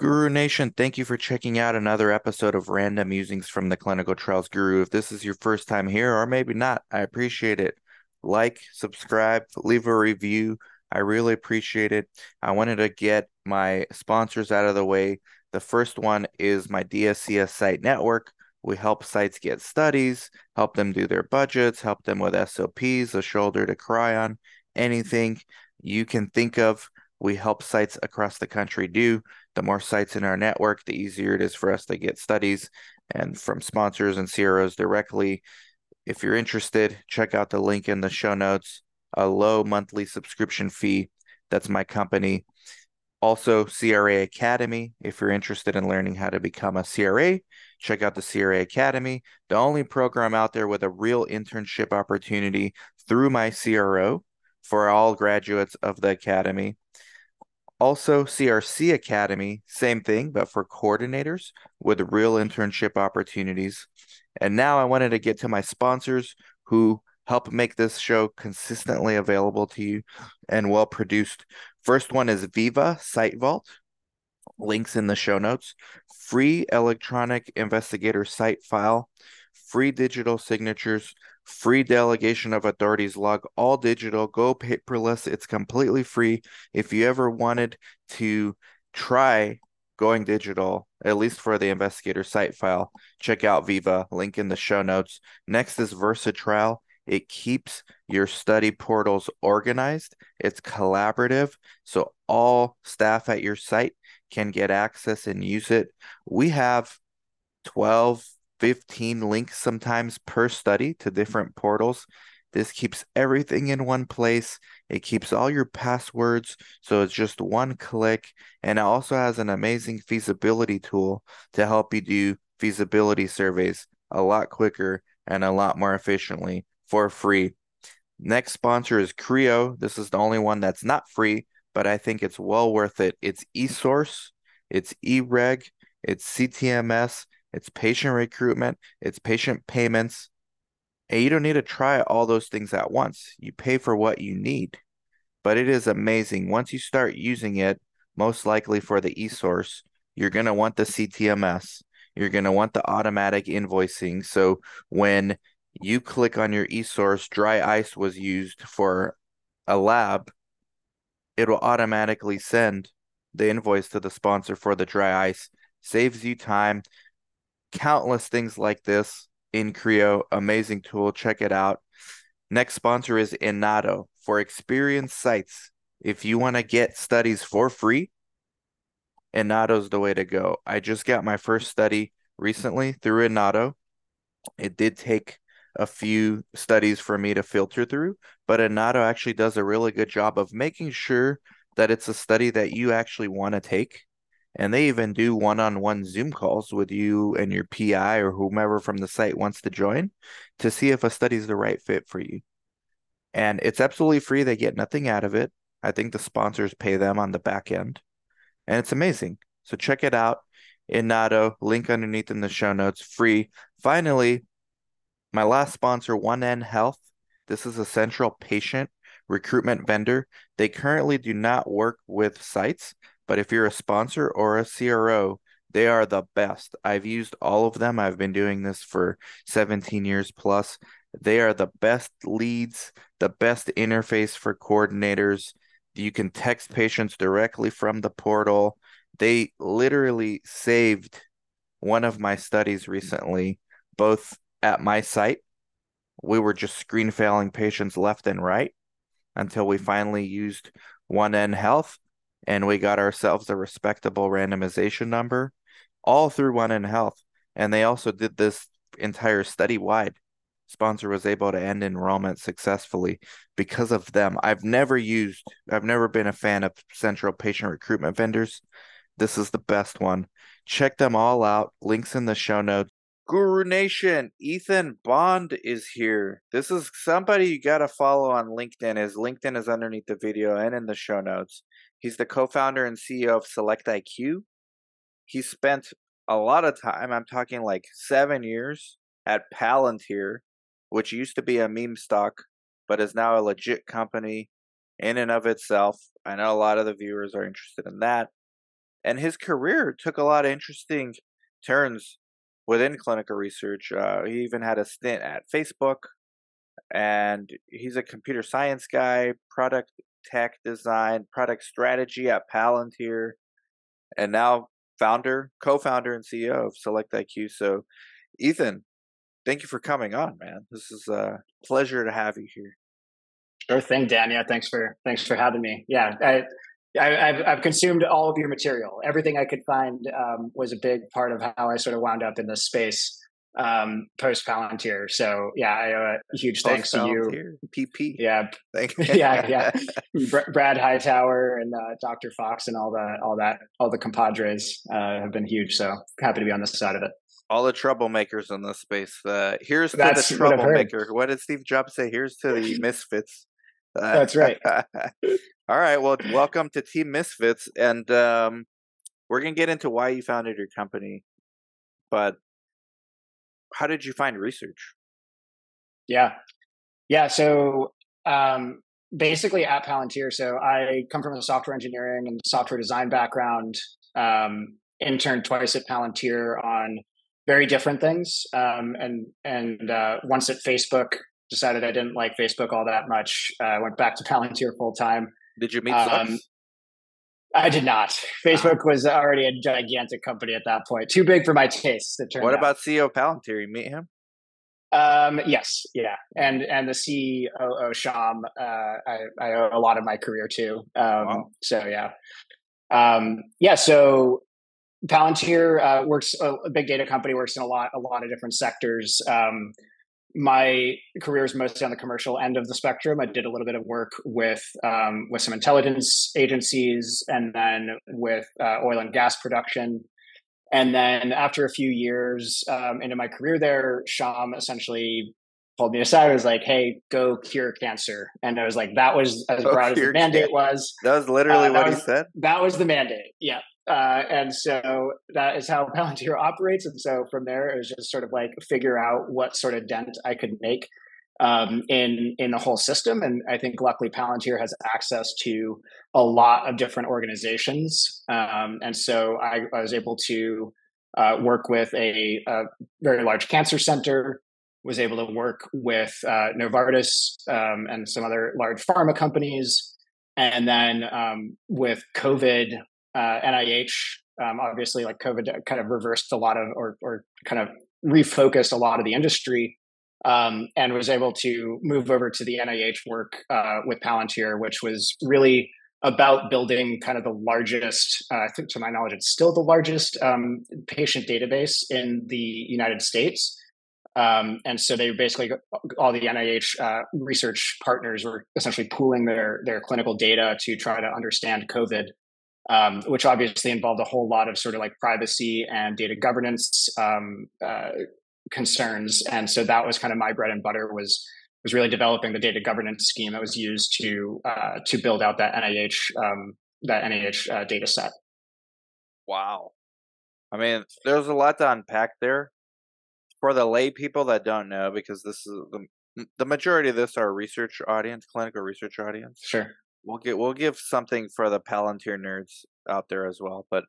Guru Nation, thank you for checking out another episode of Random Musings from the Clinical Trials Guru. If this is your first time here, or maybe not, I appreciate it. Like, subscribe, leave a review. I really appreciate it. I wanted to get my sponsors out of the way. The first one is my DSCS site network. We help sites get studies, help them do their budgets, help them with SOPs, a shoulder to cry on, anything you can think of. We help sites across the country do the more sites in our network, the easier it is for us to get studies and from sponsors and CROs directly. If you're interested, check out the link in the show notes. A low monthly subscription fee. That's my company. Also, CRA Academy. If you're interested in learning how to become a CRA, check out the CRA Academy, the only program out there with a real internship opportunity through my CRO for all graduates of the Academy. Also, CRC Academy, same thing, but for coordinators with real internship opportunities. And now I wanted to get to my sponsors who help make this show consistently available to you and well produced. First one is Veeva Site Vault. Links in the show notes. Free electronic investigator site file, free digital signatures, free delegation of authorities log all digital go paperless it's completely free. If you ever wanted to try going digital at least for the investigator site file check out Veeva, link in the show notes. Next is versatrial it keeps your study portals organized. It's collaborative so all staff at your site can get access and use it. We have 12 15 links sometimes per study to different portals. This keeps everything in one place. It keeps all your passwords, so it's just one click. And it also has an amazing feasibility tool to help you do feasibility surveys a lot quicker and a lot more efficiently for free. Next sponsor is CRIO. This is the only one that's not free, but I think it's well worth it. It's eSource, it's eReg, it's CTMS, it's patient recruitment, it's patient payments. And you don't need to try all those things at once. You pay for what you need. But it is amazing. Once you start using it, most likely for the e-source, you're going to want the CTMS. You're going to want the automatic invoicing. So when you click on your e-source, dry ice was used for a lab, it will automatically send the invoice to the sponsor for the dry ice. Saves you time, countless things like this in CRIO. Amazing tool. Check it out. Next sponsor is Inato for experienced sites. If you want to get studies for free, Inato's the way to go. I just got my first study recently through Inato. It did take a few studies for me to filter through, but Inato actually does a really good job of making sure that it's a study that you actually want to take and they even do one-on-one Zoom calls with you and your PI or whomever from the site wants to join to see if a study is the right fit for you. And it's absolutely free. They get nothing out of it. I think the sponsors pay them on the back end. And it's amazing. So check it out. in Inato, link underneath in the show notes, free. Finally, my last sponsor, 1N Health. This is a central patient recruitment vendor. They currently do not work with sites, but if you're a sponsor or a CRO, they are the best. I've used all of them. I've been doing this for 17 years plus. They are the best leads, the best interface for coordinators. You can text patients directly from the portal. They literally saved one of my studies recently, both at my site. We were just screen failing patients left and right until we finally used 1N Health and we got ourselves a respectable randomization number all through 1nHealth. And they also did this entire study wide. Sponsor was able to end enrollment successfully because of them. I've never used, I've never been a fan of central patient recruitment vendors. This is the best one. Check them all out. Links in the show notes. Guru Nation, Ethan Bond is here. This is somebody you got to follow on LinkedIn. His LinkedIn is underneath the video and in the show notes. He's the co-founder and CEO of Select IQ. He spent a lot of time, I'm talking like seven years, at Palantir, which used to be a meme stock, but is now a legit company in and of itself. I know a lot of the viewers are interested in that. and his career took a lot of interesting turns within clinical research. Uh, he even had a stint at Facebook, and he's a computer science guy, product tech design, product strategy at Palantir, and now founder, co-founder, and CEO of Select IQ. So, Ethan, thank you for coming on, man. This is a pleasure to have you here. Sure thing, Dan. Yeah, thanks for thanks for having me. Yeah, I, I, have I've consumed all of your material. Everything I could find um, was a big part of how I sort of wound up in this space um, post Palantir. So yeah, I owe a huge thanks to you. PP. Yeah, Thank you. yeah, yeah. Brad Hightower and uh, Dr. Fox and all the all that all the compadres uh, have been huge. So happy to be on this side of it. All the troublemakers in this space. Uh, here's to That's the troublemaker. What, what, did Steve Jobs say? Here's to the misfits. That's right. all right. Well, welcome to Team Misfits, and um, we're gonna get into why you founded your company. But how did you find research? Yeah, yeah. So um, basically, at Palantir, so I come from a software engineering and software design background. Um, interned twice at Palantir on very different things, um, and and uh, once at Facebook, decided I didn't like Facebook all that much. I uh, went back to Palantir full time. Did you meet um, I did not. Facebook was already a gigantic company at that point, too big for my taste. what about CEO Palantir? You meet him? Um, yes, yeah, and and the COO Shyam, uh, I, I owe a lot of my career to. Um, wow. So yeah, um, yeah. So Palantir uh, works a big data company works in a lot a lot of different sectors. Um, my career is mostly on the commercial end of the spectrum. I did a little bit of work with um, with some intelligence agencies, and then with uh, oil and gas production. And then after a few years um, into my career there, Shyam essentially pulled me aside. and was like, "Hey, go cure cancer." And I was like, "That was as broad as the mandate was." That was literally uh, what was, he said. That was the mandate. Yeah. Uh, and so that is how Palantir operates. And so from there, it was just sort of like figure out what sort of dent I could make um, in in the whole system. And I think luckily Palantir has access to a lot of different organizations. Um, and so I, I, was able to uh, work with a, a, very large cancer center. Was able to work with uh, Novartis um, and some other large pharma companies, and then um, with COVID, uh, NIH, um, obviously, like COVID kind of reversed a lot of, or, or kind of refocused a lot of the industry, um, and was able to move over to the NIH work uh, with Palantir, which was really about building kind of the largest, uh, I think to my knowledge, it's still the largest um, patient database in the United States. Um, and so they basically all the NIH uh, research partners were essentially pooling their their clinical data to try to understand COVID um, which obviously involved a whole lot of sort of like privacy and data governance um, uh, concerns. And so that was kind of my bread and butter was was really developing the data governance scheme that was used to uh, to build out that NIH um, that NIH uh, data set. Wow, I mean, there's a lot to unpack there for the lay people that don't know, because this is the the majority of this are research audience, clinical research audience. Sure we'll get we'll give something for the Palantir nerds out there as well. But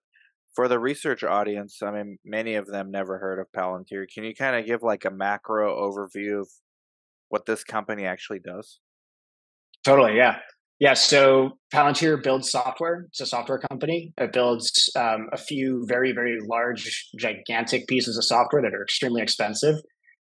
for the research audience, I mean, many of them never heard of Palantir. Can you kind of give like a macro overview of what this company actually does? Totally, yeah. Yeah, so Palantir builds software. It's a software company. It builds um, a few very, very large, gigantic pieces of software that are extremely expensive.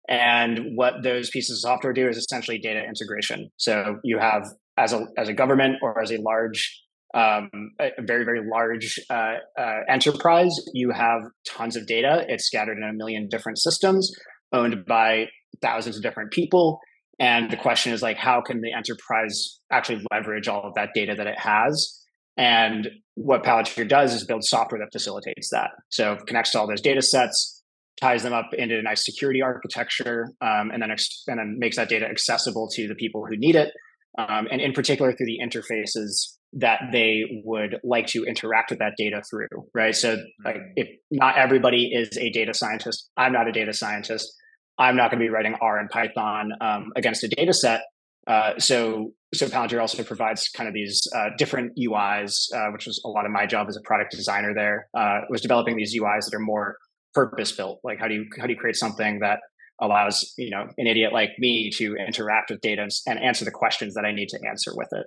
And what those pieces of software do is essentially data integration. So you have as a as a government or as a large um, a very very large uh, uh, enterprise, you have tons of data. It's scattered in a million different systems, owned by thousands of different people. And the question is like, how can the enterprise actually leverage all of that data that it has? And what Palantir does is build software that facilitates that. So connects to all those data sets, ties them up into a nice security architecture, um, and then ex- and then makes that data accessible to the people who need it um, and in particular through the interfaces that they would like to interact with that data through, right? So, like, mm-hmm. if not everybody is a data scientist, I'm not a data scientist. I'm not going to be writing R and Python um, against a data set. Uh, so so Palantir also provides kind of these uh, different UIs, uh, which was a lot of my job as a product designer. There uh, was developing these UIs that are more purpose built. Like how do you how do you create something that allows you know an idiot like me to interact with data and answer the questions that I need to answer with it.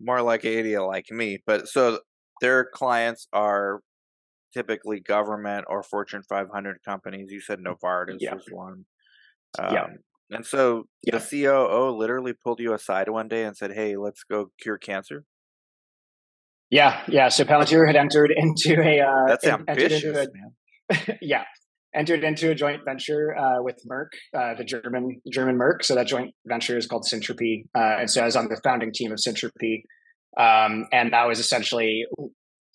More like an idiot like me, but so their clients are typically government or Fortune 500 companies. You said Novartis yeah. was one. Um, yeah. And so yeah. the COO literally pulled you aside one day and said, "Hey, let's go cure cancer." Yeah, yeah. So Palantir had entered into a uh, that's ambitious, a, man. yeah, entered into a joint venture uh, with Merck, uh, the German German Merck. So that joint venture is called Syntropy, uh, and so I was on the founding team of Syntropy, um, and that was essentially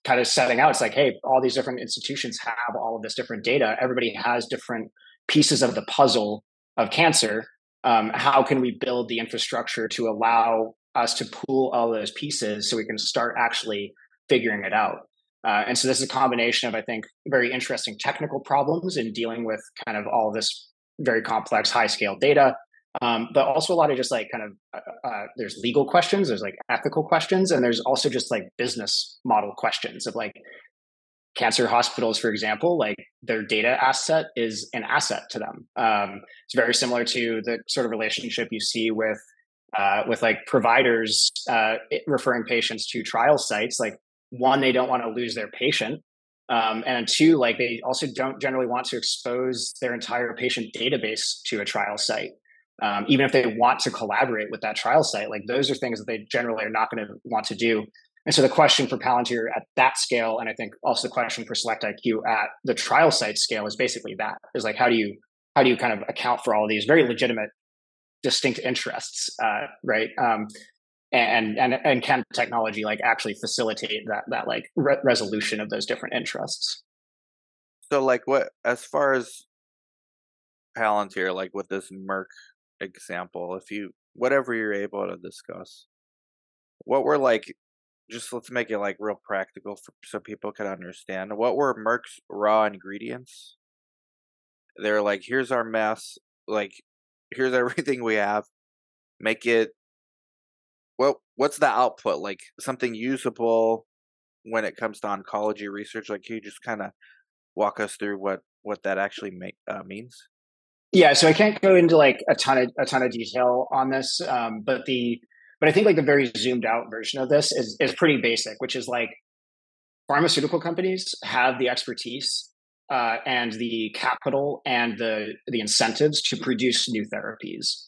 kind of setting out. It's like, hey, all these different institutions have all of this different data. Everybody has different pieces of the puzzle of cancer. Um, how can we build the infrastructure to allow us to pool all those pieces so we can start actually figuring it out? Uh, and so this is a combination of, I think, very interesting technical problems in dealing with kind of all this very complex, high scale data, um, but also a lot of just like kind of uh, uh, there's legal questions, there's like ethical questions, and there's also just like business model questions of like cancer hospitals, for example, like their data asset is an asset to them. Um, it's very similar to the sort of relationship you see with uh, with like providers uh, referring patients to trial sites. Like one, they don't want to lose their patient, um, and two, like they also don't generally want to expose their entire patient database to a trial site. Um, even if they want to collaborate with that trial site, like those are things that they generally are not going to want to do. And so the question for Palantir at that scale, and I think also the question for Select IQ at the trial site scale is basically that is like how do you how do you kind of account for all of these very legitimate, distinct interests, uh, right? Um, and and and can technology like actually facilitate that that like re- resolution of those different interests? So like what as far as Palantir, like with this Merck example, if you whatever you're able to discuss, what were like just let's make it like real practical for, so people can understand. What were Merck's raw ingredients? They're like, here's our mess. Like, here's everything we have. Make it. What's the output? Like something usable when it comes to oncology research. Like, can you just kind of walk us through what what that actually make uh, means? Yeah, so I can't go into like a ton of a ton of detail on this, um, but the but I think like the very zoomed out version of this is is pretty basic, which is like pharmaceutical companies have the expertise uh, and the capital and the the incentives to produce new therapies.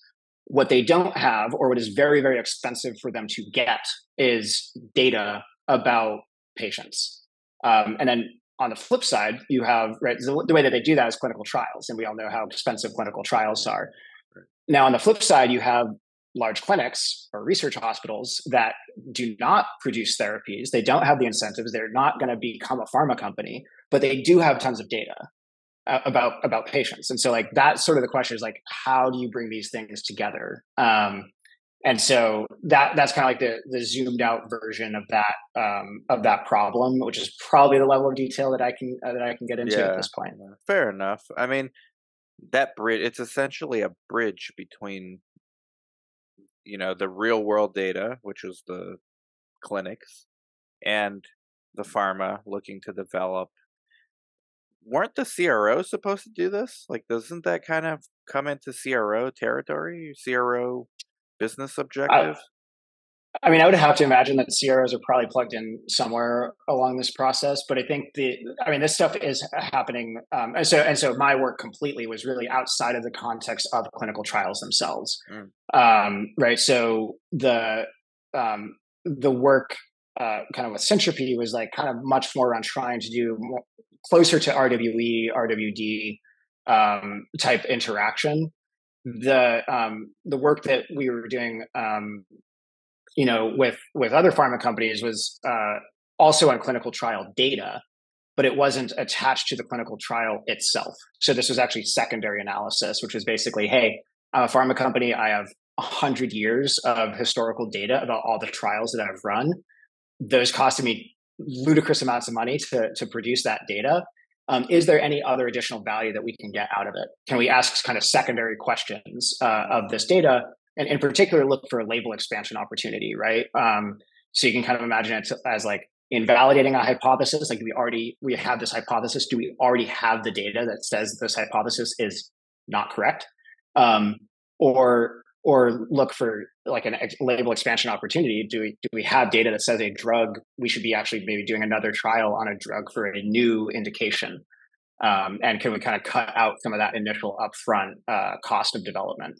What they don't have, or what is very very expensive for them to get, is data about patients. Um, and then on the flip side, you have right the, the way that they do that is clinical trials, and we all know how expensive clinical trials are. Now, on the flip side, you have large clinics or research hospitals that do not produce therapies. They don't have the incentives. They're not going to become a pharma company, but they do have tons of data about about patients. And so, like that's sort of the question is like, how do you bring these things together? Um, and so that that's kind of like the the zoomed out version of that um, of that problem, which is probably the level of detail that I can uh, that I can get into yeah, at this point. Fair enough. I mean, that bridge it's essentially a bridge between you know the real world data which was the clinics and the pharma looking to develop weren't the CROs supposed to do this like doesn't that kind of come into CRO territory CRO business objective I, I mean, I would have to imagine that CROs are probably plugged in somewhere along this process, but I think the, I mean, this stuff is happening. Um, and so, and so my work completely was really outside of the context of clinical trials themselves. Mm. Um, right. So the, um, the work, uh, kind of with Syntropy was like kind of much more around trying to do more, closer to RWE, RWD, um, type interaction the um, the work that we were doing, um, you know, with with other pharma companies was uh, also on clinical trial data, but it wasn't attached to the clinical trial itself. So this was actually secondary analysis, which was basically, hey, I'm a pharma company. I have hundred years of historical data about all the trials that I've run. Those costed me ludicrous amounts of money to to produce that data um, is there any other additional value that we can get out of it? Can we ask kind of secondary questions uh, of this data and in particular look for a label expansion opportunity, right? Um, so you can kind of imagine it as like invalidating a hypothesis. Like we already we have this hypothesis. Do we already have the data that says this hypothesis is not correct? Um, or or look for like an ex- label expansion opportunity. Do we do we have data that says a drug we should be actually maybe doing another trial on a drug for a new indication? Um, and can we kind of cut out some of that initial upfront uh, cost of development?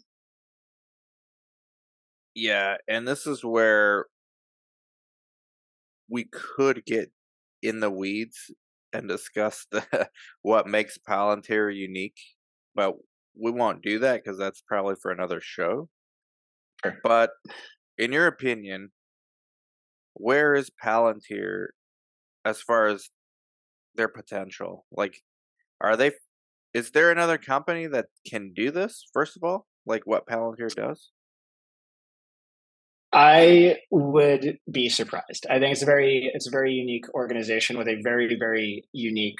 Yeah, and this is where we could get in the weeds and discuss the, what makes Palantir unique, but we won't do that because that's probably for another show. Sure. But in your opinion, where is Palantir as far as their potential? Like, are they? Is there another company that can do this? First of all, like what Palantir does? I would be surprised. I think it's a very it's a very unique organization with a very very unique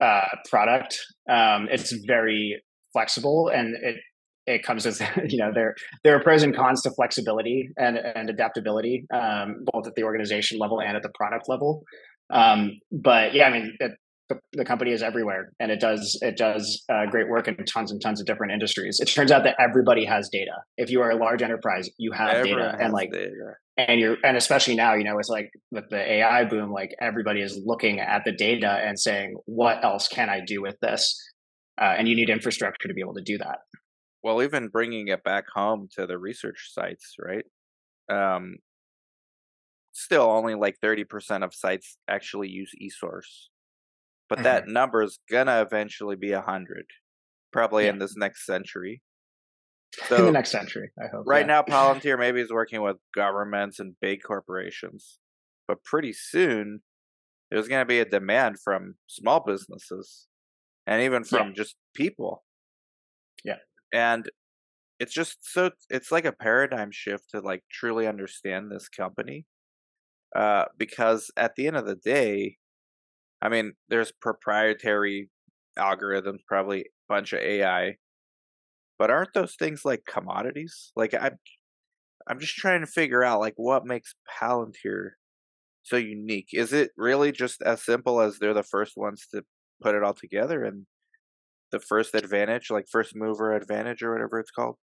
uh, product. Um, it's very flexible and it it comes with you know there there are pros and cons to flexibility and and adaptability um, both at the organization level and at the product level. Um, but yeah, I mean it, the, the, company is everywhere and it does it does uh, great work in tons and tons of different industries. It turns out that everybody has data. If you are a large enterprise, you have Everyone data and like data. and you're and especially now, you know, it's like with the AI boom, like everybody is looking at the data and saying, what else can I do with this? Uh, and you need infrastructure to be able to do that. Well, even bringing it back home to the research sites, right? Um, still, only like thirty percent of sites actually use eSource, but mm-hmm. that number is gonna eventually be a hundred, probably yeah. in this next century. So, in the next century, I hope. Right yeah. now, Palantir maybe is working with governments and big corporations, but pretty soon there's going to be a demand from small businesses and even from yeah. just people. Yeah. And it's just so it's like a paradigm shift to like truly understand this company. Uh because at the end of the day, I mean, there's proprietary algorithms, probably a bunch of AI. But aren't those things like commodities? Like I'm I'm just trying to figure out like what makes Palantir so unique. Is it really just as simple as they're the first ones to put it all together and the first advantage, like first mover advantage or whatever it's called?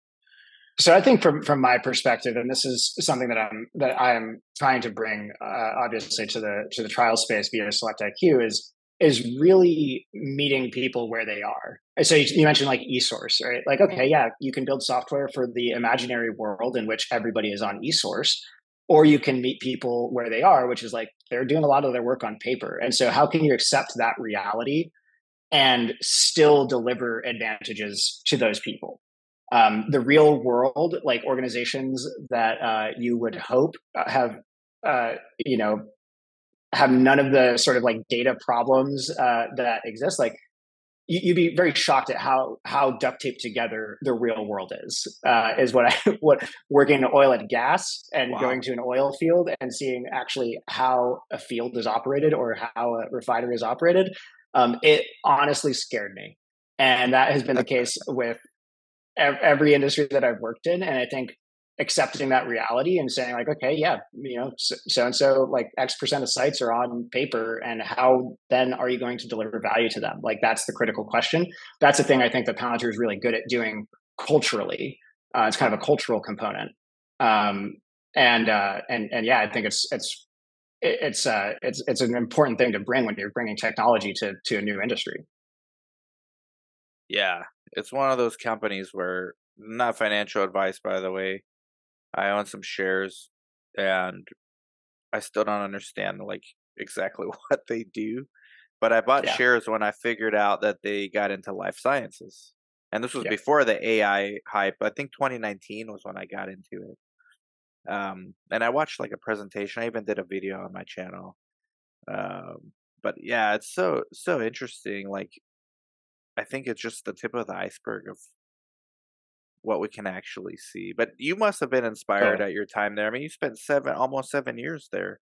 So I think from from my perspective, and this is something that I'm that I am trying to bring, uh, obviously to the to the trial space via Select IQ is is really meeting people where they are. So you, you mentioned like eSource, right? Like, okay, yeah, you can build software for the imaginary world in which everybody is on eSource, or you can meet people where they are, which is like they're doing a lot of their work on paper. And so, how can you accept that reality and still deliver advantages to those people? Um, the real world, like organizations that uh, you would hope have, uh, you know, have none of the sort of like data problems uh, that exist. Like you'd be very shocked at how how duct taped together the real world is. Uh, is what I what working in oil and gas and wow. going to an oil field and seeing actually how a field is operated or how a refinery is operated. Um, it honestly scared me, and that has been the case with every industry that I've worked in. And I think accepting that reality and saying like okay yeah you know so and so like x percent of sites are on paper and how then are you going to deliver value to them? Like that's the critical question. That's the thing i think that palantir is really good at doing culturally. Uh, it's kind of a cultural component. Um, and uh, and and yeah i think it's it's it's uh it's it's an important thing to bring when you're bringing technology to to a new industry yeah it's one of those companies where not financial advice by the way I own some shares and I still don't understand like exactly what they do. But I bought yeah. shares when I figured out that they got into life sciences. And this was yeah. before the AI hype. I think 2019 was when I got into it. Um, and I watched like a presentation. I even did a video on my channel. Um, but yeah, it's so so interesting. Like, I think it's just the tip of the iceberg of what we can actually see. But you must have been inspired oh. at your time there. I mean, you spent seven, almost seven years there.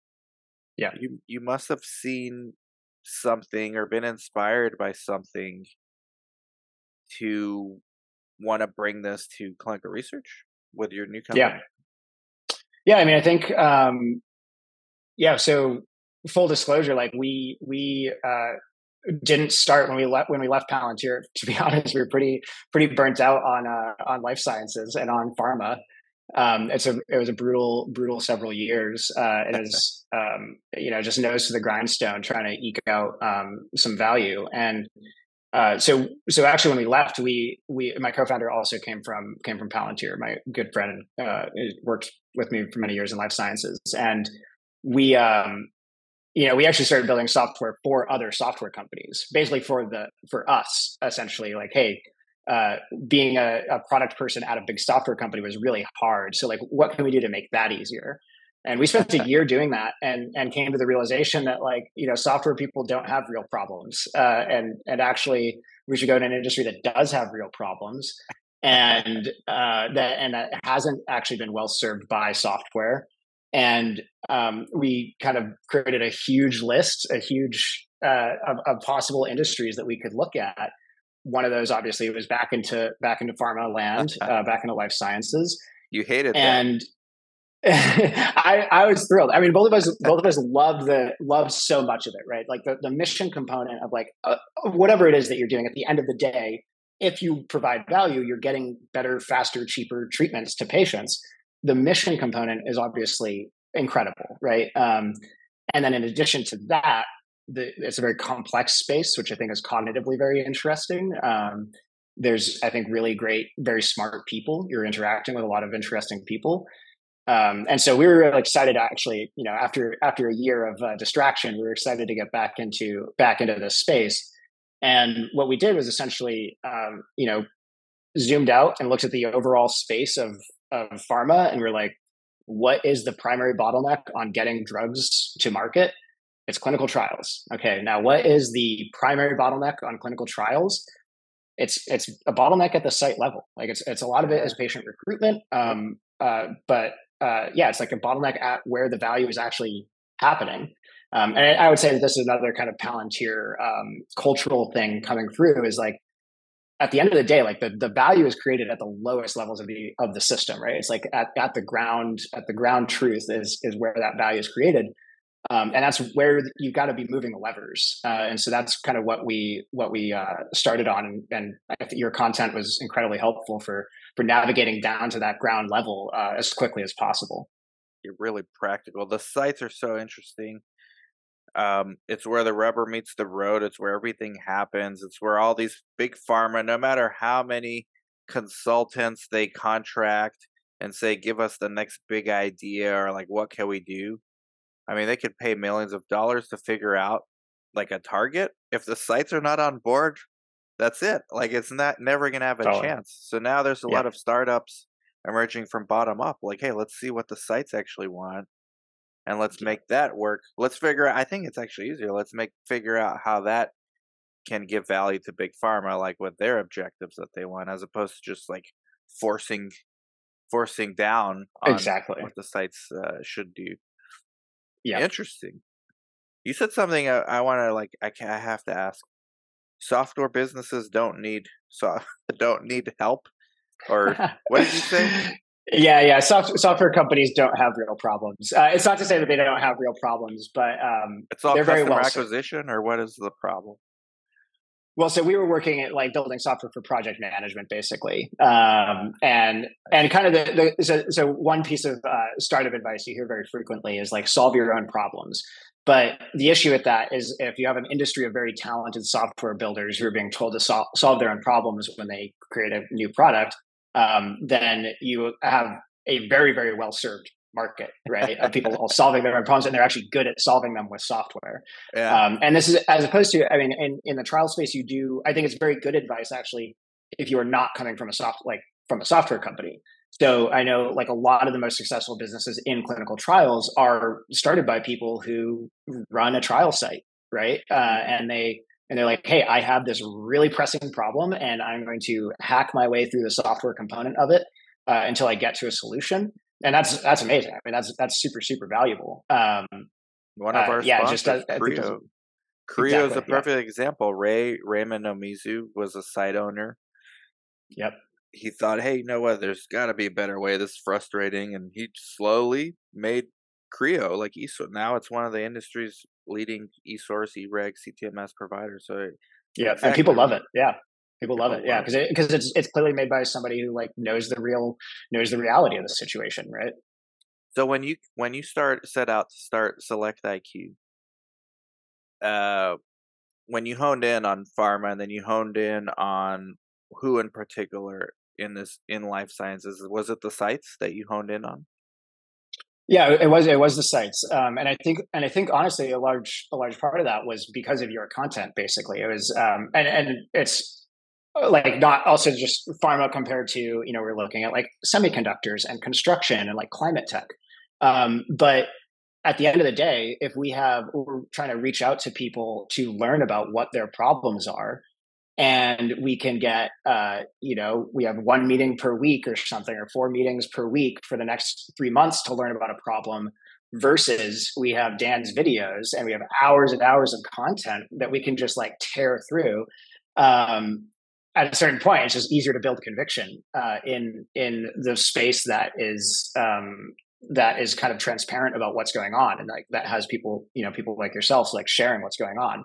Yeah, you you must have seen something or been inspired by something to want to bring this to clinical research. with your new company? Yeah. Yeah, I mean, I think, um, yeah. So full disclosure, like we we uh, didn't start when we left when we left Palantir. To be honest, we were pretty pretty burnt out on uh, on life sciences and on pharma. Um, it's a it was a brutal brutal several years. Uh, it is um, you know just nose to the grindstone, trying to eke out um, some value and uh, so so actually when we left we we my co-founder also came from came from palantir my good friend uh, worked with me for many years in life sciences. And we um you know we actually started building software for other software companies basically for the for us essentially. Like hey uh, being a, a product person at a big software company was really hard. So like what can we do to make that easier and we spent a year doing that and and came to the realization that like you know software people don't have real problems uh, and and actually we should go to an industry that does have real problems and uh, that and that hasn't actually been well served by software. And um, we kind of created a huge list a huge uh, of, of possible industries that we could look at. One of those obviously was back into back into pharma land uh, back into life sciences. You hated and that I, I was thrilled. I mean, both of us, both of us loved the loved so much of it, right? Like the, the mission component of like uh, whatever it is that you're doing. At the end of the day, if you provide value, you're getting better, faster, cheaper treatments to patients. The mission component is obviously incredible, right? Um, and then in addition to that, the, it's a very complex space, which I think is cognitively very interesting. Um, there's, I think, really great, very smart people. You're interacting with a lot of interesting people. Um, and so we were really excited to actually, you know, after after a year of uh, distraction, we were excited to get back into back into this space. And what we did was essentially, um, you know, zoomed out and looked at the overall space of of pharma, and we're like, what is the primary bottleneck on getting drugs to market? It's clinical trials. Okay, now what is the primary bottleneck on clinical trials? It's it's a bottleneck at the site level. Like it's it's a lot of it is patient recruitment, um, uh, but uh, yeah, it's like a bottleneck at where the value is actually happening. Um, and I would say that this is another kind of Palantir um, cultural thing coming through is like at the end of the day, like the, the value is created at the lowest levels of the of the system, right? It's like at, at the ground, at the ground truth is is where that value is created. Um, and that's where you've got to be moving the levers. Uh, and so that's kind of what we what we uh, started on, and, and, I think your content was incredibly helpful for for navigating down to that ground level uh, as quickly as possible. You're really practical. The sites are so interesting. Um, it's where the rubber meets the road. It's where everything happens. It's where all these big pharma, no matter how many consultants they contract and say, "Give us the next big idea," or like, "What can we do?" I mean, they could pay millions of dollars to figure out like a target. If the sites are not on board, that's it. Like it's not never gonna have a chance. So now there's a yeah. lot of startups emerging from bottom up. Like, hey, let's see what the sites actually want, and let's make that work. Let's figure out. I think it's actually easier. Let's make figure out how that can give value to big pharma, like with their objectives that they want, as opposed to just like forcing forcing down exactly what the sites uh, should do. Yeah. Interesting. You said something I, I want to like. I can, I have to ask. Software businesses don't need so don't need help, or what did you say? Yeah, yeah. Soft, software companies don't have real problems. Uh, it's not to say that they don't have real problems, but um, it's all they're very well acquisition, or what is the problem? Well, so we were working at like building software for project management, basically, um, and and kind of the, the so, so one piece of uh, startup advice you hear very frequently is like solve your own problems. But the issue with that is if you have an industry of very talented software builders who are being told to sol- solve their own problems when they create a new product, um, then you have a very very well served market, right? of people solving their own problems, and they're actually good at solving them with software. Yeah. Um, and this is as opposed to, I mean, in, in the trial space, you do. I think it's very good advice actually if you are not coming from a soft like from a software company. So I know like a lot of the most successful businesses in clinical trials are started by people who run a trial site, right? Uh, mm-hmm. and they and they're like, hey, I have this really pressing problem, and I'm going to hack my way through the software component of it uh, until I get to a solution and that's that's amazing. I mean, that's that's super super valuable. Um, One of uh, our uh, yeah, just uh, CRIO. CRIO exactly, is a perfect yeah. example. Ray Raymond Nomizu was a site owner. Yep. he thought, hey, you know what? There's got to be a better way. This is frustrating, and he slowly made CRIO like eSource. Now it's one of the industry's leading eSource, eReg, CTMS providers. So yeah, exactly. and people love it. Yeah, people love it. Yeah, because because it, it's it's clearly made by somebody who like knows the real knows the reality of the situation, right? So when you when you start set out to start Select IQ, uh, when you honed in on pharma and then you honed in on who in particular in this in life sciences was it the sites that you honed in on yeah it was it was the sites um, and i think and i think honestly a large a large part of that was because of your content basically it was um, and and it's like not also just pharma compared to you know we're looking at like semiconductors and construction and like climate tech um, but at the end of the day, if we have, we're trying to reach out to people to learn about what their problems are, and we can get, uh, you know, we have one meeting per week or something, or four meetings per week for the next three months to learn about a problem, versus we have Dan's videos and we have hours and hours of content that we can just like tear through. Um, at a certain point, it's just easier to build conviction uh, in in the space that is um, that is kind of transparent about what's going on and like that has people you know people like yourselves like sharing what's going on.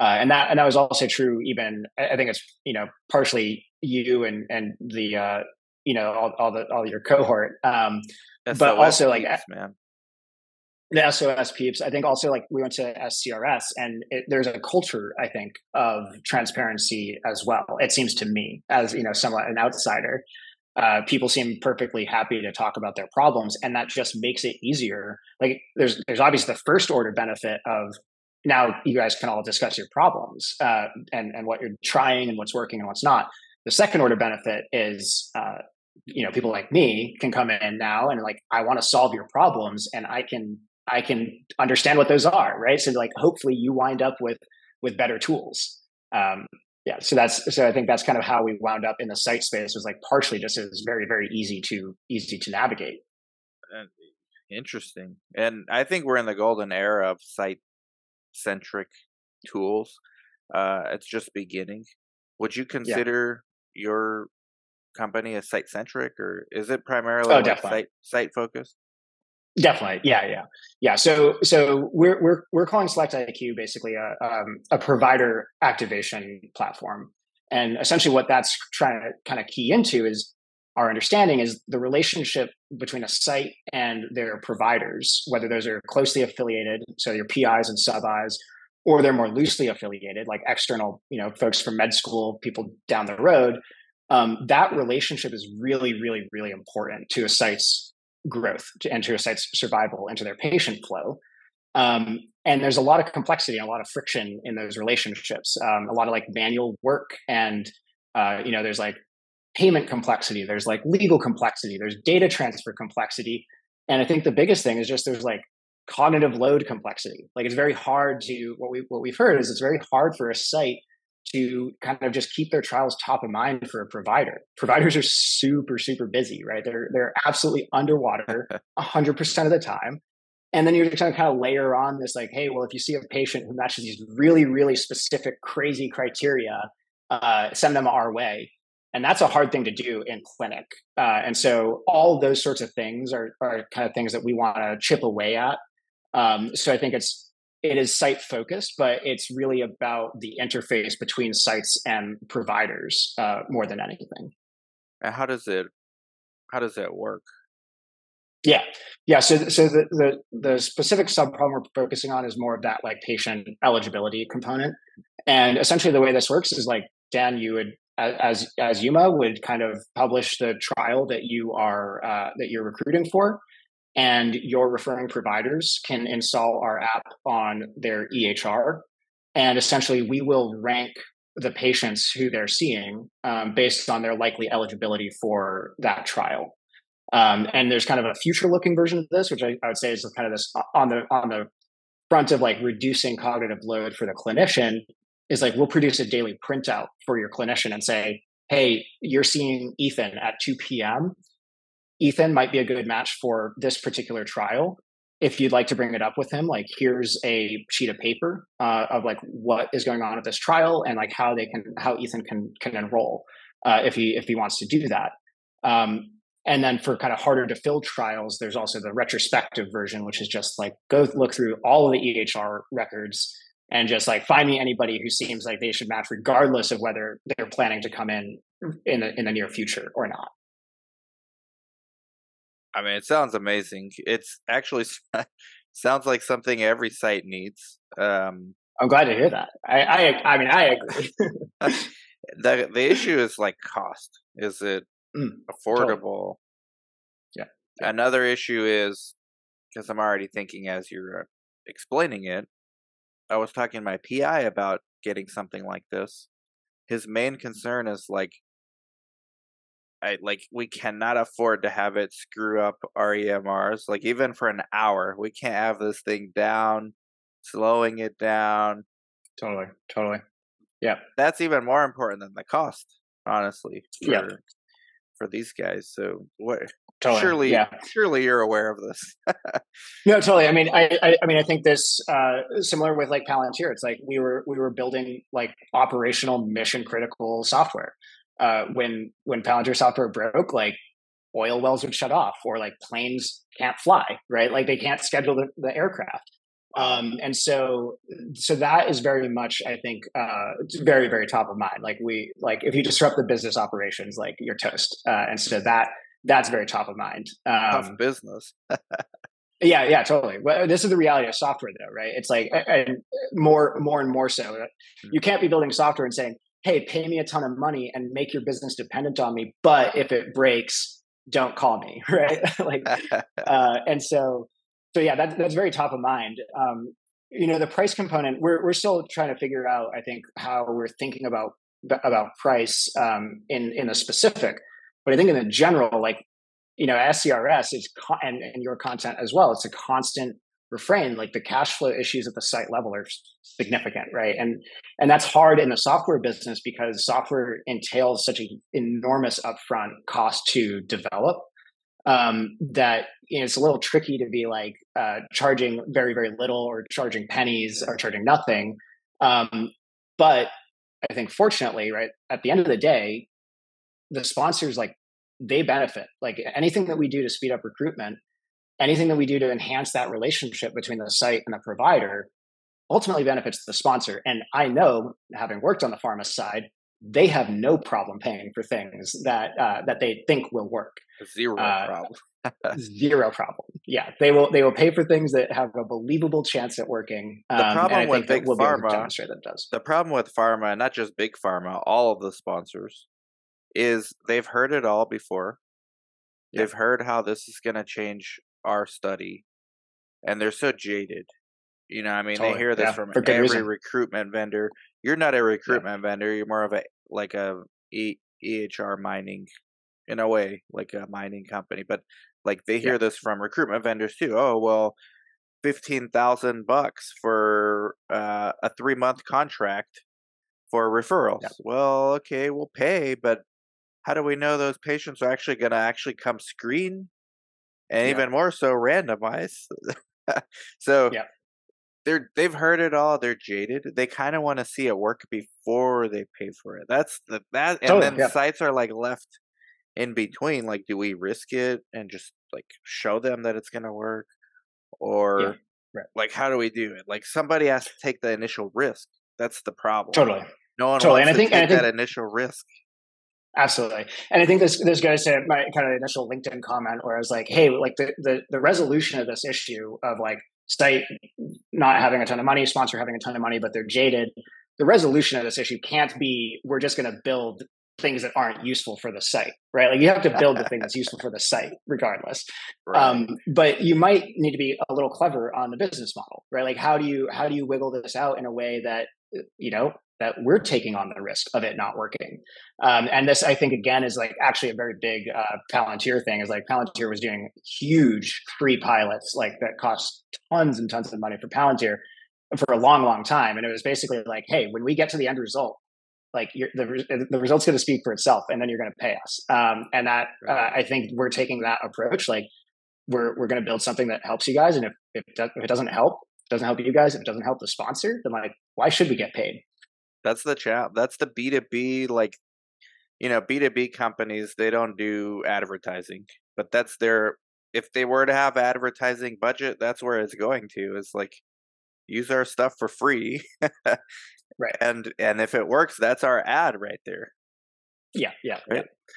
Uh, and that and that was also true even i think it's you know partially you and and the uh you know all, all the all your cohort um but also like man the sos peeps i think also like we went to scrs and it, there's a culture i think of transparency as well it seems to me as you know somewhat an outsider uh, people seem perfectly happy to talk about their problems, and that just makes it easier. Like there's there's obviously the first order benefit of now you guys can all discuss your problems uh, and and what you're trying and what's working and what's not. The second order benefit is uh, you know people like me can come in now and like I want to solve your problems and I can I can understand what those are right. So like hopefully you wind up with with better tools. Um, yeah so that's so i think that's kind of how we wound up in the site space was like partially just is very very easy to easy to navigate interesting and i think we're in the golden era of site centric tools uh it's just beginning would you consider yeah. your company as site centric or is it primarily oh, like site site focused Definitely, yeah, yeah, yeah. So, so we're we're we're calling Select IQ basically a um, a provider activation platform, and essentially what that's trying to kind of key into is our understanding is the relationship between a site and their providers, whether those are closely affiliated, so your PIs and sub-Is, or they're more loosely affiliated, like external, you know, folks from med school, people down the road. Um, that relationship is really, really, really important to a site's growth to enter a site's survival into their patient flow. Um, and there's a lot of complexity and a lot of friction in those relationships. Um, a lot of like manual work, and uh, you know, there's like payment complexity, there's like legal complexity, there's data transfer complexity, and I think the biggest thing is just there's like cognitive load complexity. Like it's very hard to what we what we've heard is it's very hard for a site to kind of just keep their trials top of mind for a provider. Providers are super, super busy, right? They're they're absolutely underwater hundred percent of the time. And then you're just gonna kind of layer on this, like, hey, well, if you see a patient who matches these really, really specific, crazy criteria, uh, send them our way. And that's a hard thing to do in clinic. Uh, and so all those sorts of things are, are kind of things that we want to chip away at. Um, so I think it's it is site focused, but it's really about the interface between sites and providers uh, more than anything. And how does it how does that work? Yeah, yeah. So, so the the the specific subproblem we're focusing on is more of that like patient eligibility component, and essentially the way this works is like Dan, you would as as Yuma would kind of publish the trial that you are uh, that you're recruiting for, and your referring providers can install our app on their EHR. And essentially, we will rank the patients who they're seeing um, based on their likely eligibility for that trial. Um, and there's kind of a future looking version of this, which I, I, would say is kind of this on the on the front of like reducing cognitive load for the clinician is like we'll produce a daily printout for your clinician and say, hey, you're seeing Ethan at 2 p.m. Ethan might be a good match for this particular trial. If you'd like to bring it up with him, like here's a sheet of paper uh, of like what is going on at this trial and like how they can how Ethan can can enroll. uh, if he if he wants to do that. Um, and then for kind of harder to fill trials, there's also the retrospective version, which is just like go look through all of the EHR records and just like find me anybody who seems like they should match, regardless of whether they're planning to come in in the in the near future or not. I mean, it sounds amazing. It's actually sounds like something every site needs. Um, I'm glad to hear that. I I, I mean, I agree. the the issue is like cost. Is it mm, affordable? Totally. Yeah. Another issue is because I'm already thinking as you're uh, explaining it. I was talking to my PI about getting something like this. His main concern is like I like we cannot afford to have it screw up our EMRs. Like even for an hour, we can't have this thing down, slowing it down. Totally, totally. Yeah, that's even more important than the cost, honestly. For, yeah, for these guys. So what? Totally. Surely, yeah. surely you're aware of this. no, totally. I mean, I, I, I, mean, I think this uh, similar with like Palantir. It's like we were we were building like operational mission critical software. Uh, when when Palantir software broke, like oil wells would shut off, or like planes can't fly, right? Like they can't schedule the, the aircraft. Um, and so, so that is very much, I think, uh, very, very top of mind. Like we, like if you disrupt the business operations, like you're toast. Uh, and so that, that's very top of mind. Um, Tough business. yeah, yeah, totally. Well, this is the reality of software, though, right? It's like, and more, more and more so. Hmm. You can't be building software and saying, "Hey, pay me a ton of money and make your business dependent on me," but if it breaks, don't call me, right? like, uh, and so so yeah, that, that's very top of mind. Um, you know, the price component, we're we're still trying to figure out. I think how we're thinking about about price um, in in a specific, but I think in the general, like you know, SCRS is con- and, and your content as well. It's a constant refrain. Like the cash flow issues at the site level are significant, right? And and that's hard in the software business because software entails such an enormous upfront cost to develop um, that you know, it's a little tricky to be like uh, charging very very little or charging pennies or charging nothing. Um, but I think fortunately, right at the end of the day, the sponsors like they benefit. Like anything that we do to speed up recruitment, anything that we do to enhance that relationship between the site and the provider, ultimately benefits the sponsor. And I know, having worked on the pharma side, they have no problem paying for things that uh, that they think will work. Zero uh, problem. zero problem. Yeah, they will. They will pay for things that have a believable chance at working. Um, the problem with big we'll pharma, demonstrate that does. The problem with pharma, not just big pharma, all of the sponsors, is they've heard it all before. They've heard how this is going to change our study, and they're so jaded. You know, I mean, totally. they hear this yeah, from every reason. recruitment vendor. You're not a recruitment yeah. vendor. You're more of a like a e- EHR mining in a way, like a mining company. But like they hear yeah. this from recruitment vendors too. Oh well, fifteen thousand bucks for uh, a three month contract for referrals. Well, okay, we'll pay, but how do we know those patients are actually going to actually come screen, and yeah. even more so randomize? so yeah they're they've heard it all. They're jaded. They kind of want to see it work before they pay for it. That's the that, and then yeah. sites are like left in between. Like, do we risk it and just like show them that it's gonna work, or yeah. right. like how do we do it? Like somebody has to take the initial risk. That's the problem. Totally. No one totally. wants and I think, take think, that initial risk. Absolutely. And I think this this goes to my kind of initial LinkedIn comment where I was like, hey, like the, the the resolution of this issue of like site not having a ton of money, sponsor having a ton of money, but they're jaded. The resolution of this issue can't be we're just going to build things that aren't useful for the site, right? Like you have to build the thing that's useful for the site, regardless. Right. Um, but you might need to be a little clever on the business model, right? Like how do you how do you wiggle this out in a way that you know that we're taking on the risk of it not working. Um, and this, I think, again, is like actually a very big uh, Palantir thing. Is like Palantir was doing huge free pilots, like that cost tons and tons of money for Palantir for a long, long time. And it was basically like, hey, when we get to the end result, like the the result's going to speak for itself, and then you're going to pay us. Um, and that uh, I think we're taking that approach. Like we're we're going to build something that helps you guys, and if if, if it doesn't help, doesn't help you guys, if it doesn't help the sponsor, then like why should we get paid? That's the chat. That's the B two B like you know, B2B companies, they don't do advertising, but that's their, if they were to have advertising budget, that's where it's going to. Is like, use our stuff for free. right. And, and if it works, that's our ad right there. Yeah. Yeah. Right. Yeah,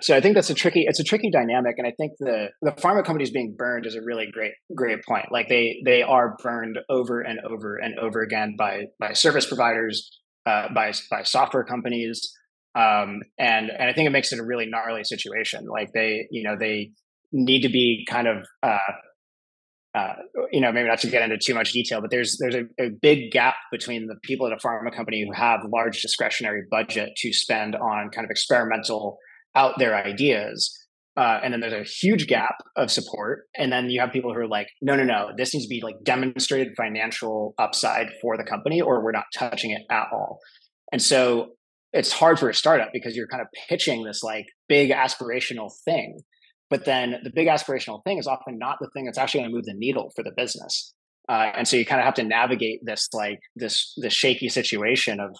so I think that's a tricky it's a tricky dynamic, and I think the the pharma companies being burned is a really great great point. Like they they are burned over and over and over again by by service providers, uh, by by software companies, um, and and I think it makes it a really gnarly situation. Like they you know they need to be kind of uh, uh, you know, maybe not to get into too much detail, but there's there's a, a, big gap between the people at a pharma company who have large discretionary budget to spend on kind of experimental out their ideas. Uh, and then there's a huge gap of support. And then you have people who are like, no, no, no, this needs to be like demonstrated financial upside for the company, or we're not touching it at all. And so it's hard for a startup because you're kind of pitching this like big aspirational thing. But then the big aspirational thing is often not the thing that's actually going to move the needle for the business. Uh, and so you kind of have to navigate this like this this shaky situation of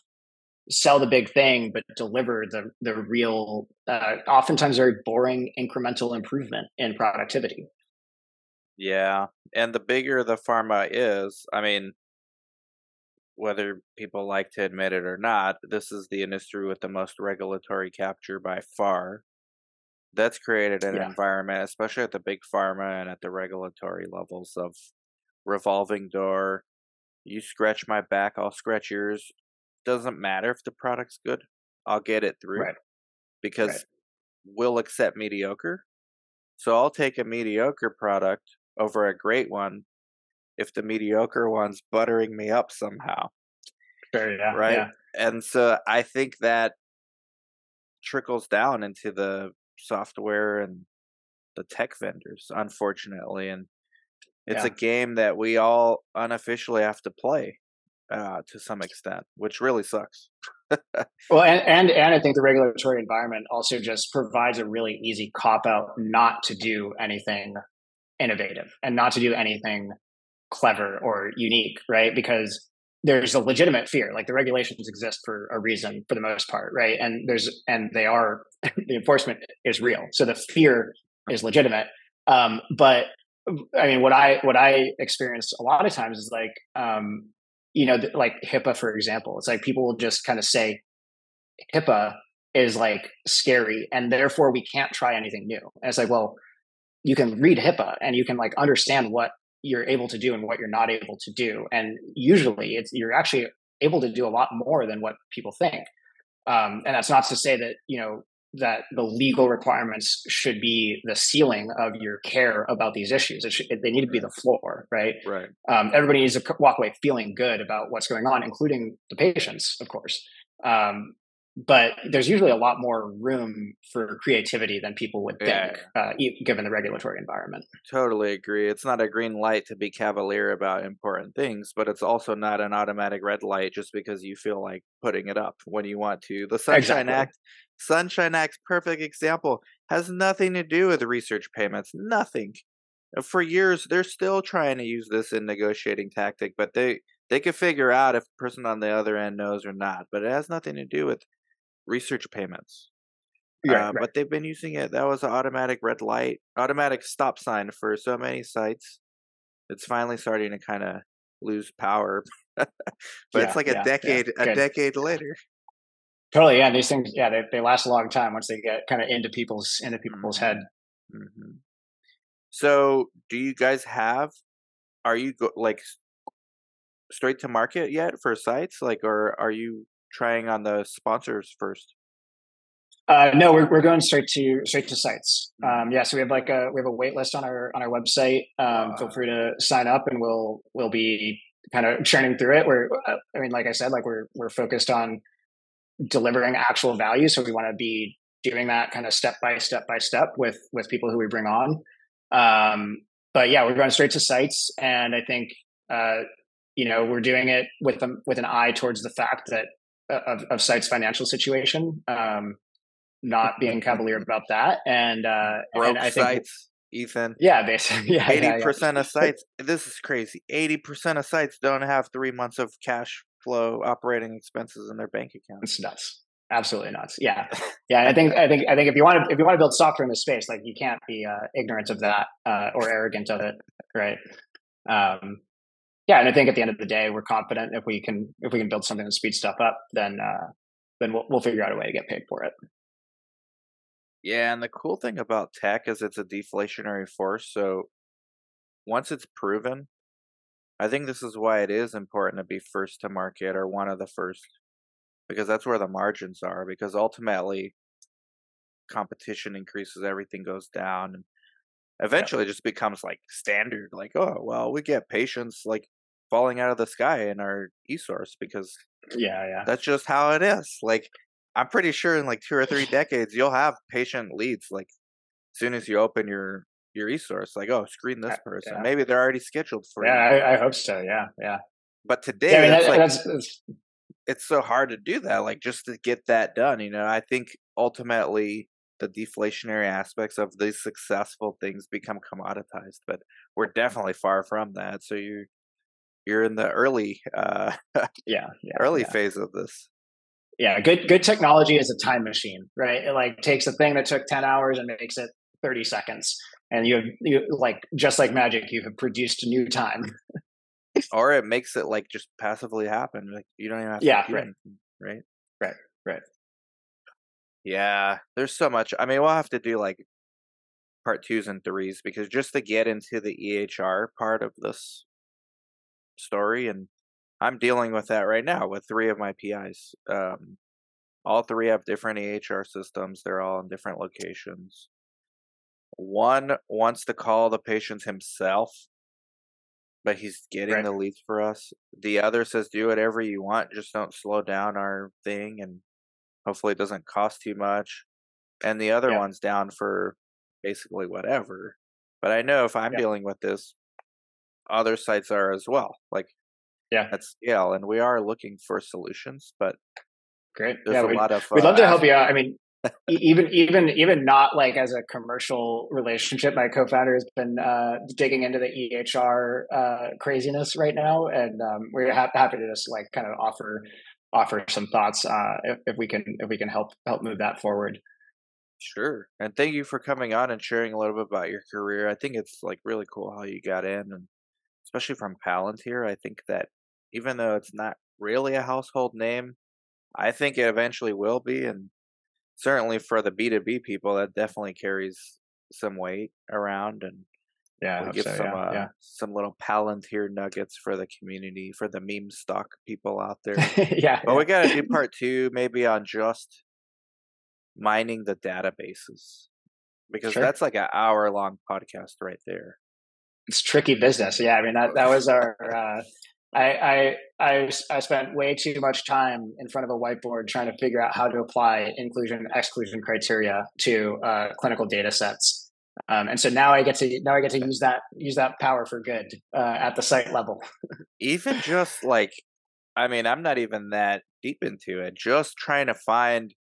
sell the big thing but deliver the the real uh, oftentimes very boring incremental improvement in productivity. Yeah and the bigger the pharma is i mean whether people like to admit it or not this is the industry with the most regulatory capture by far. That's created an yeah. environment especially at the big pharma and at the regulatory levels of revolving door you scratch my back i'll scratch yours doesn't matter if the product's good. I'll get it through right. because right. we'll accept mediocre. So I'll take a mediocre product over a great one if the mediocre one's buttering me up somehow. Sure, yeah, right. Yeah. And so I think that trickles down into the software and the tech vendors, unfortunately. And it's yeah. a game that we all unofficially have to play uh, to some extent, which really sucks. well, and, and and I think the regulatory environment also just provides a really easy cop out not to do anything innovative and not to do anything clever or unique, right? Because there's a legitimate fear. Like the regulations exist for a reason, for the most part, right? And there's and they are the enforcement is real, so the fear is legitimate. Um, but I mean, what I what I experienced a lot of times is like um, you know, like HIPAA, for example. It's like people will just kind of say HIPAA is like scary and therefore we can't try anything new. And it's like, well, you can read HIPAA and you can like understand what you're able to do and what you're not able to do. And usually it's you're actually able to do a lot more than what people think. Um, and that's not to say that, you know, that the legal requirements should be the ceiling of your care about these issues. It should, they need to be the floor, right? Right. Um, everybody needs to walk away feeling good about what's going on, including the patients, of course. Um, but there's usually a lot more room for creativity than people would think, yeah. uh, given the regulatory environment. Totally agree. It's not a green light to be cavalier about important things, but it's also not an automatic red light just because you feel like putting it up when you want to. The Sunshine exactly. Act, Sunshine Act, perfect example, has nothing to do with research payments. Nothing. For years, they're still trying to use this in negotiating tactic, but they they can figure out if the person on the other end knows or not. But it has nothing to do with research payments. Yeah, uh, right. But they've been using it. That was an automatic red light, automatic stop sign for so many sites. It's finally starting to kind of lose power, but yeah, it's like a yeah, decade, a decade later. Totally, yeah. These things, yeah, they, they last a long time once they get kind of into people's into people's mm-hmm. head. Mm-hmm. So, do you guys have? Are you go, like straight to market yet for sites? Like, or are you trying on the sponsors first? Uh, no, we're we're going straight to straight to sites. Mm. Um, yeah, so we have like a we have a wait list on our on our website. Um. Feel free to sign up, and we'll we'll be kind of churning through it. We're uh, I mean, like I said, like we're we're focused on delivering actual value, so we want to be doing that kind of step by step by step with with people who we bring on. Um, but yeah, we're going straight to sites, and I think uh, you know we're doing it with them with an eye towards the fact that of, of site's financial situation. Um, not being cavalier about that, and uh, broke and I think, sites, Ethan. Yeah, basically, yeah, eighty yeah, percent yeah. of sites. This is crazy. Eighty percent of sites don't have three months of cash flow operating expenses in their bank account. It's nuts. absolutely nuts. Yeah, yeah. I think I think I think if you want to if you want to build software in this space, like you can't be uh, ignorant of that uh, or arrogant of it, right? Um, yeah, and I think at the end of the day, we're confident if we can if we can build something that speeds stuff up, then uh, then we'll we'll figure out a way to get paid for it. Yeah, and the cool thing about tech is it's a deflationary force. So once it's proven, I think this is why it is important to be first to market or one of the first because that's where the margins are because ultimately competition increases everything goes down and eventually yeah. it just becomes like standard like oh well we get patients like falling out of the sky in our e-source because yeah yeah. that's just how it is. Like i'm pretty sure in like two or three decades you'll have patient leads like as soon as you open your your e-source like oh screen this person. yeah. maybe they're already scheduled for yeah I, I, hope so yeah yeah. But today yeah, I mean, that, like, that's, that's, it's so hard to do that like just to get that done you know? I think ultimately the deflationary aspects of these successful things become commoditized but we're definitely far from that so you you're in the early uh yeah, yeah early yeah. phase of this. Yeah good good technology is a time machine right? It like takes a thing that took 10 hours and makes it 30 seconds and you have you like just like magic you have produced new time. Or it makes it like just passively happen like you don't even have to yeah right. Anything, right? Right right. Yeah there's so much i mean we'll have to do like part twos and threes because just to get into the ehr part of this story and i'm dealing with that right now with three of my pis um all three have different ehr systems they're all in different locations one wants to call the patients himself but he's getting right. the leads for us. The other says do whatever you want, just don't slow down our thing, and hopefully it doesn't cost too much. And the other yeah. one's down for basically whatever. But I know if I'm yeah. dealing with this, other sites are as well. Like yeah, at scale, and we are looking for solutions. But great, there's yeah, a lot of. We'd love to help you out. I mean, even even even not like as a commercial relationship my co-founder has been uh, digging into the ehr uh, craziness right now and um, we're ha- happy to just like kind of offer offer some thoughts uh, if, if, we can if we can help help move that forward sure and thank you for coming on and sharing a little bit about your career i think it's like really cool how you got in and especially from palantir i think that even though it's not really a household name i think it eventually will be and certainly for the B2B people, that definitely carries some weight around and yeah, give so, some yeah, uh, yeah. some little Palantir nuggets for the community, for the meme stock people out there. yeah. But yeah. we gotta do part two, maybe on just mining the databases. Because sure. that's like an hour long podcast right there. It's tricky business. Yeah. I mean that that was our uh I, I I spent way too much time in front of a whiteboard trying to figure out how to apply inclusion exclusion criteria to uh, clinical data sets, um, and so now I get to now I get to use that use that power for good uh, at the site level. even just like, I mean, I'm not even that deep into it. Just trying to find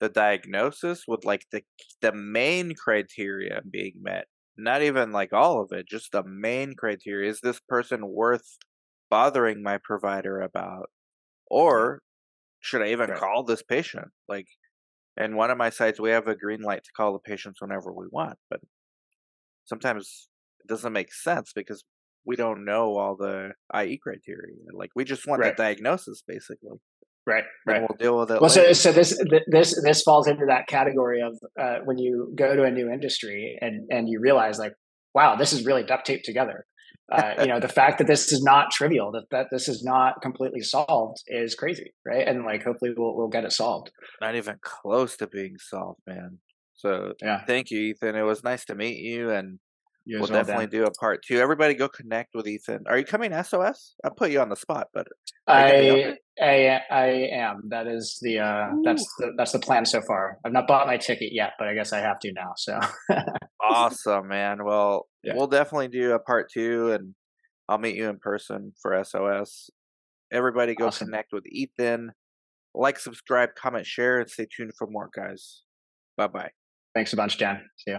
the diagnosis with like the the main criteria being met, not even like all of it, just the main criteria. Is this person worth bothering my provider about? Or should I even right. call this patient? Like, in one of my sites, we have a green light to call the patients whenever we want, but sometimes it doesn't make sense because we don't know all the IE criteria. Like, we just want right. the diagnosis, basically. Right, right. we'll deal with it. Well, so, so this this this falls into that category of uh, when you go to a new industry and and you realize like, wow, this is really duct taped together. Uh, you know the fact that this is not trivial that, that this is not completely solved is crazy right? And like hopefully we'll, we'll get it solved. Not even close to being solved man. So yeah. thank you ethan. It was nice to meet you and you we'll definitely do a part two. Everybody, go connect with Ethan. Are you coming SOS? I'll put you on the spot, but I I I am. That is the uh, that's the that's the plan so far. I've not bought my ticket yet, but I guess I have to now. So awesome, man. Well, yeah. we'll definitely do a part two, and I'll meet you in person for SOS. Everybody, go awesome. connect with Ethan. Like, subscribe, comment, share, and stay tuned for more, guys. Bye bye. Thanks a bunch, Dan. See ya.